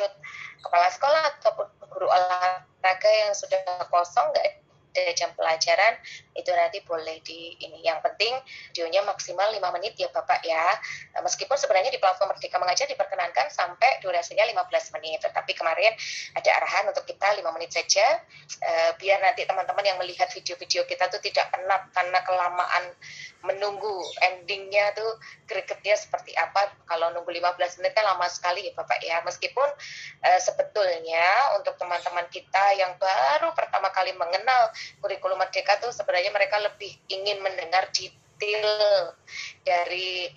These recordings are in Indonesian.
lanjut kepala sekolah ataupun guru olahraga yang sudah kosong nggak ada jam pelajaran itu nanti boleh di ini. Yang penting videonya maksimal 5 menit ya Bapak ya. Nah, meskipun sebenarnya di platform Merdeka Mengajar diperkenankan sampai durasinya 15 menit tetapi kemarin ada arahan untuk kita 5 menit saja uh, biar nanti teman-teman yang melihat video-video kita tuh tidak penat karena kelamaan menunggu endingnya tuh gregetnya seperti apa. Kalau nunggu 15 menit kan lama sekali ya Bapak ya. Meskipun uh, sebetulnya untuk teman-teman kita yang baru pertama kali mengenal kurikulum merdeka tuh sebenarnya mereka lebih ingin mendengar detail dari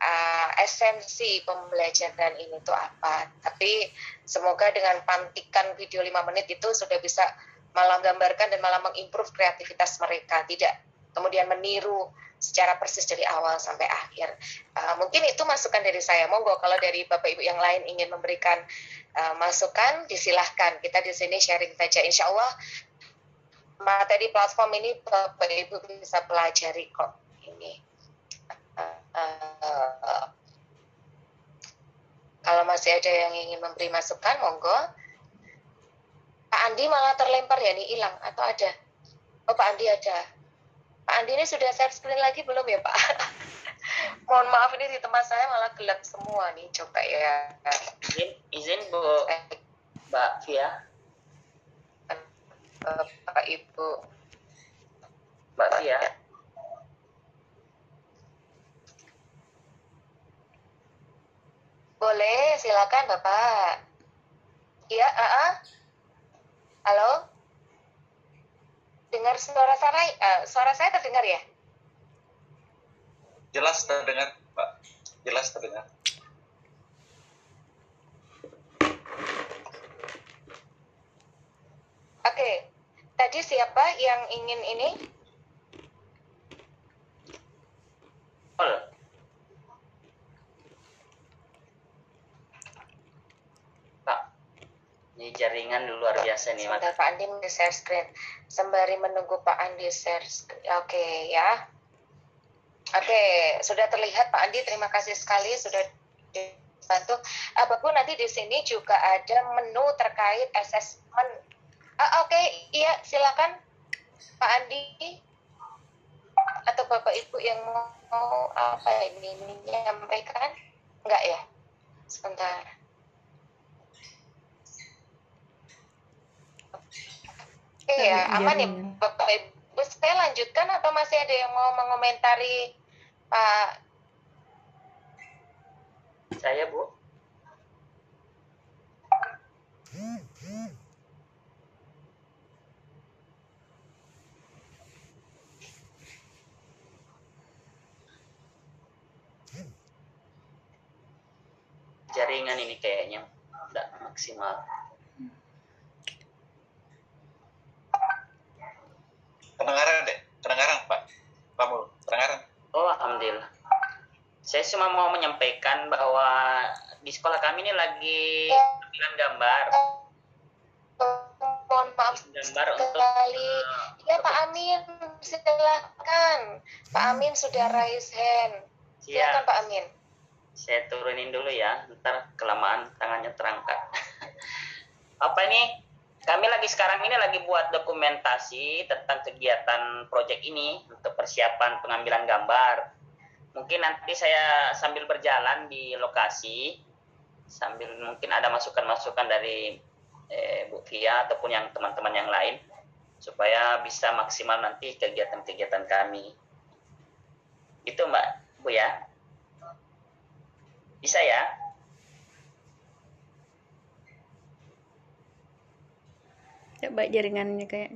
uh, esensi pembelajaran ini tuh apa. Tapi semoga dengan pantikan video 5 menit itu sudah bisa malah gambarkan dan malah mengimprove kreativitas mereka tidak kemudian meniru secara persis dari awal sampai akhir. Uh, mungkin itu masukan dari saya. Monggo kalau dari Bapak Ibu yang lain ingin memberikan uh, masukan, disilahkan. Kita di sini sharing saja. Insya Allah materi platform ini Bapak Ibu bisa pelajari kok ini. Uh, uh, kalau masih ada yang ingin memberi masukan, monggo. Andi malah terlempar ya, nih hilang atau ada? Oh Pak Andi ada. Pak Andi ini sudah share screen lagi belum ya Pak? Mohon maaf ini di tempat saya malah gelap semua nih, coba ya. Izin, izin Bu Mbak Via. Bapak Ibu. Mbak Via. Boleh, silakan Bapak. Iya, uh -uh. Halo? dengar suara saya uh, suara saya terdengar ya jelas terdengar pak jelas terdengar oke okay. tadi siapa yang ingin ini oh. Ini jaringan luar biasa nih. Sebentar Pak Andi share screen. Sembari menunggu Pak Andi share screen. Oke okay, ya. Oke, okay, sudah terlihat Pak Andi. Terima kasih sekali sudah dibantu. Apa pun nanti di sini juga ada menu terkait assessment. Ah, Oke, okay, iya silakan Pak Andi atau Bapak Ibu yang mau apa ini menyampaikan? Enggak ya? Sebentar. Iya, aman ya Bapak Ibu. Saya lanjutkan atau masih ada yang mau mengomentari Pak? Saya, Bu. Jaringan ini kayaknya tidak maksimal. kedengaran deh kedengaran pak Pak Mul kedengaran oh alhamdulillah saya cuma mau menyampaikan bahwa di sekolah kami ini lagi tampilan gambar. Mohon maaf gambar untuk ya Pak Amin. Silakan. Pak Amin sudah raise hand. Silakan Pak Amin. Saya turunin dulu ya. Ntar kelamaan tangannya terangkat. Apa ini? Kami lagi sekarang ini lagi buat dokumentasi tentang kegiatan proyek ini untuk persiapan pengambilan gambar. Mungkin nanti saya sambil berjalan di lokasi, sambil mungkin ada masukan-masukan dari eh, Bu Fia ataupun yang teman-teman yang lain, supaya bisa maksimal nanti kegiatan-kegiatan kami. Itu Mbak Bu ya. Bisa ya? coba jaringannya kayak